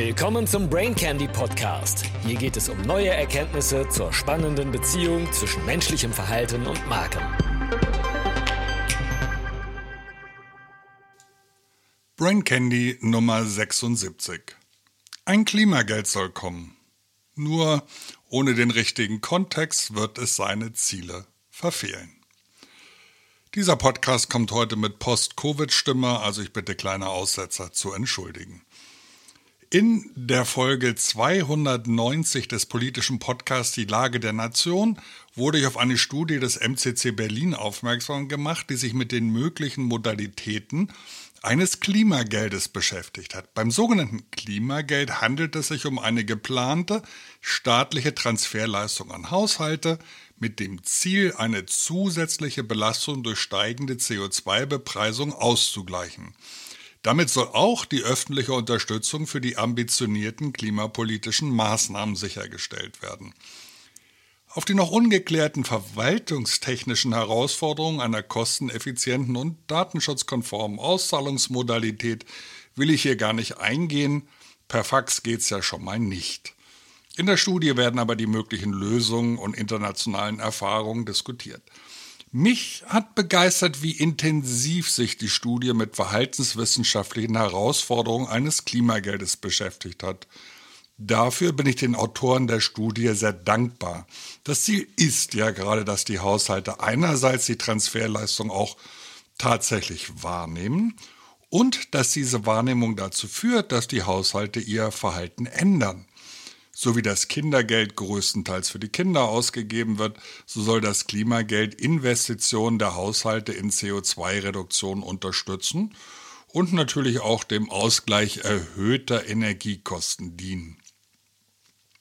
Willkommen zum Brain Candy Podcast. Hier geht es um neue Erkenntnisse zur spannenden Beziehung zwischen menschlichem Verhalten und Marken. Brain Candy Nummer 76. Ein Klimageld soll kommen. Nur ohne den richtigen Kontext wird es seine Ziele verfehlen. Dieser Podcast kommt heute mit Post-Covid-Stimme, also ich bitte kleine Aussetzer zu entschuldigen. In der Folge 290 des politischen Podcasts Die Lage der Nation wurde ich auf eine Studie des MCC Berlin aufmerksam gemacht, die sich mit den möglichen Modalitäten eines Klimageldes beschäftigt hat. Beim sogenannten Klimageld handelt es sich um eine geplante staatliche Transferleistung an Haushalte mit dem Ziel, eine zusätzliche Belastung durch steigende CO2-Bepreisung auszugleichen. Damit soll auch die öffentliche Unterstützung für die ambitionierten klimapolitischen Maßnahmen sichergestellt werden. Auf die noch ungeklärten verwaltungstechnischen Herausforderungen einer kosteneffizienten und datenschutzkonformen Auszahlungsmodalität will ich hier gar nicht eingehen. Per Fax geht's ja schon mal nicht. In der Studie werden aber die möglichen Lösungen und internationalen Erfahrungen diskutiert. Mich hat begeistert, wie intensiv sich die Studie mit verhaltenswissenschaftlichen Herausforderungen eines Klimageldes beschäftigt hat. Dafür bin ich den Autoren der Studie sehr dankbar. Das Ziel ist ja gerade, dass die Haushalte einerseits die Transferleistung auch tatsächlich wahrnehmen und dass diese Wahrnehmung dazu führt, dass die Haushalte ihr Verhalten ändern. So wie das Kindergeld größtenteils für die Kinder ausgegeben wird, so soll das Klimageld Investitionen der Haushalte in CO2-Reduktion unterstützen und natürlich auch dem Ausgleich erhöhter Energiekosten dienen.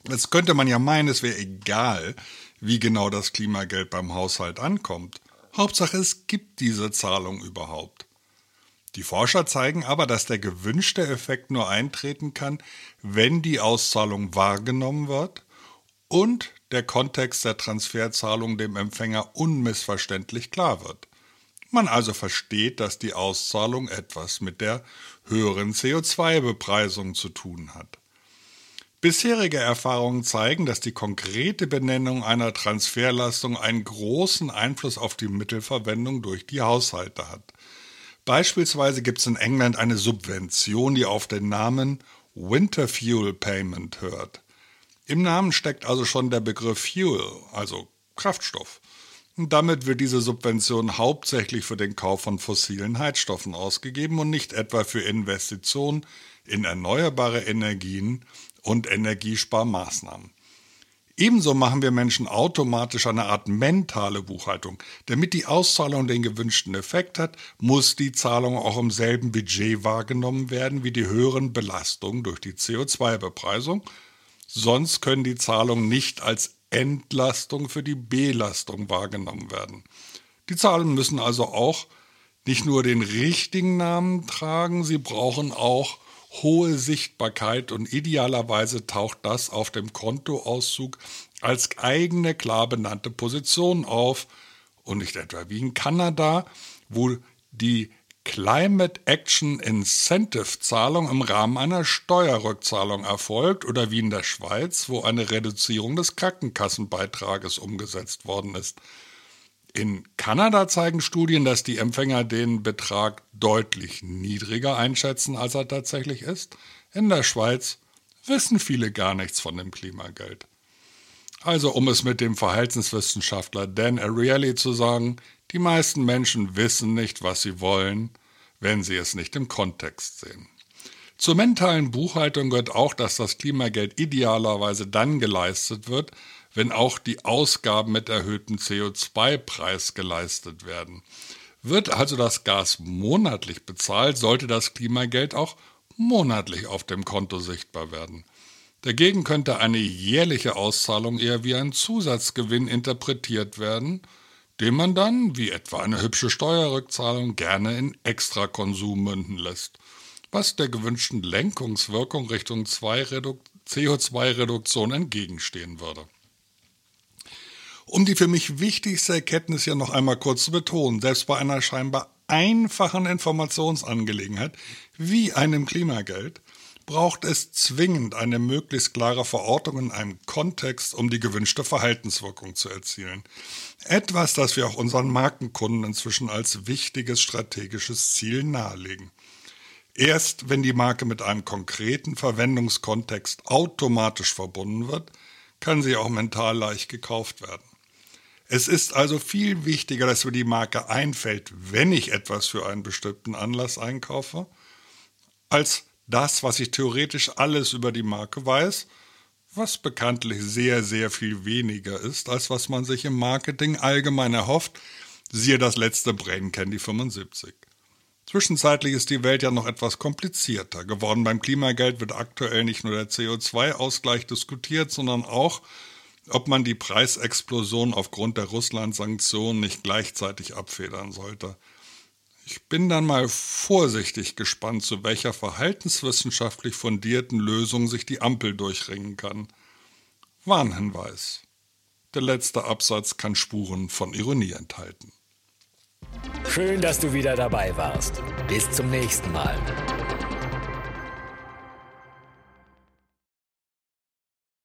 Jetzt könnte man ja meinen, es wäre egal, wie genau das Klimageld beim Haushalt ankommt. Hauptsache, es gibt diese Zahlung überhaupt. Die Forscher zeigen aber, dass der gewünschte Effekt nur eintreten kann, wenn die Auszahlung wahrgenommen wird und der Kontext der Transferzahlung dem Empfänger unmissverständlich klar wird. Man also versteht, dass die Auszahlung etwas mit der höheren CO2-Bepreisung zu tun hat. Bisherige Erfahrungen zeigen, dass die konkrete Benennung einer Transferleistung einen großen Einfluss auf die Mittelverwendung durch die Haushalte hat. Beispielsweise gibt es in England eine Subvention, die auf den Namen Winter Fuel Payment hört. Im Namen steckt also schon der Begriff Fuel, also Kraftstoff. Und damit wird diese Subvention hauptsächlich für den Kauf von fossilen Heizstoffen ausgegeben und nicht etwa für Investitionen in erneuerbare Energien und Energiesparmaßnahmen. Ebenso machen wir Menschen automatisch eine Art mentale Buchhaltung. Damit die Auszahlung den gewünschten Effekt hat, muss die Zahlung auch im selben Budget wahrgenommen werden wie die höheren Belastungen durch die CO2-Bepreisung. Sonst können die Zahlungen nicht als Entlastung für die Belastung wahrgenommen werden. Die Zahlen müssen also auch nicht nur den richtigen Namen tragen, sie brauchen auch hohe Sichtbarkeit und idealerweise taucht das auf dem Kontoauszug als eigene klar benannte Position auf und nicht etwa wie in Kanada, wo die Climate Action Incentive Zahlung im Rahmen einer Steuerrückzahlung erfolgt oder wie in der Schweiz, wo eine Reduzierung des Krankenkassenbeitrages umgesetzt worden ist. In Kanada zeigen Studien, dass die Empfänger den Betrag deutlich niedriger einschätzen, als er tatsächlich ist. In der Schweiz wissen viele gar nichts von dem Klimageld. Also um es mit dem Verhaltenswissenschaftler Dan Ariely zu sagen, die meisten Menschen wissen nicht, was sie wollen, wenn sie es nicht im Kontext sehen. Zur mentalen Buchhaltung gehört auch, dass das Klimageld idealerweise dann geleistet wird, wenn auch die Ausgaben mit erhöhtem CO2-Preis geleistet werden. Wird also das Gas monatlich bezahlt, sollte das Klimageld auch monatlich auf dem Konto sichtbar werden. Dagegen könnte eine jährliche Auszahlung eher wie ein Zusatzgewinn interpretiert werden, den man dann, wie etwa eine hübsche Steuerrückzahlung, gerne in Extrakonsum münden lässt, was der gewünschten Lenkungswirkung Richtung CO2-Reduktion entgegenstehen würde. Um die für mich wichtigste Erkenntnis ja noch einmal kurz zu betonen, selbst bei einer scheinbar einfachen Informationsangelegenheit wie einem Klimageld braucht es zwingend eine möglichst klare Verortung in einem Kontext, um die gewünschte Verhaltenswirkung zu erzielen. Etwas, das wir auch unseren Markenkunden inzwischen als wichtiges strategisches Ziel nahelegen. Erst wenn die Marke mit einem konkreten Verwendungskontext automatisch verbunden wird, kann sie auch mental leicht gekauft werden. Es ist also viel wichtiger, dass mir die Marke einfällt, wenn ich etwas für einen bestimmten Anlass einkaufe, als das, was ich theoretisch alles über die Marke weiß, was bekanntlich sehr, sehr viel weniger ist, als was man sich im Marketing allgemein erhofft, siehe das letzte Brain Candy 75. Zwischenzeitlich ist die Welt ja noch etwas komplizierter geworden. Beim Klimageld wird aktuell nicht nur der CO2-Ausgleich diskutiert, sondern auch, ob man die Preisexplosion aufgrund der Russland-Sanktionen nicht gleichzeitig abfedern sollte. Ich bin dann mal vorsichtig gespannt, zu welcher verhaltenswissenschaftlich fundierten Lösung sich die Ampel durchringen kann. Warnhinweis. Der letzte Absatz kann Spuren von Ironie enthalten. Schön, dass du wieder dabei warst. Bis zum nächsten Mal.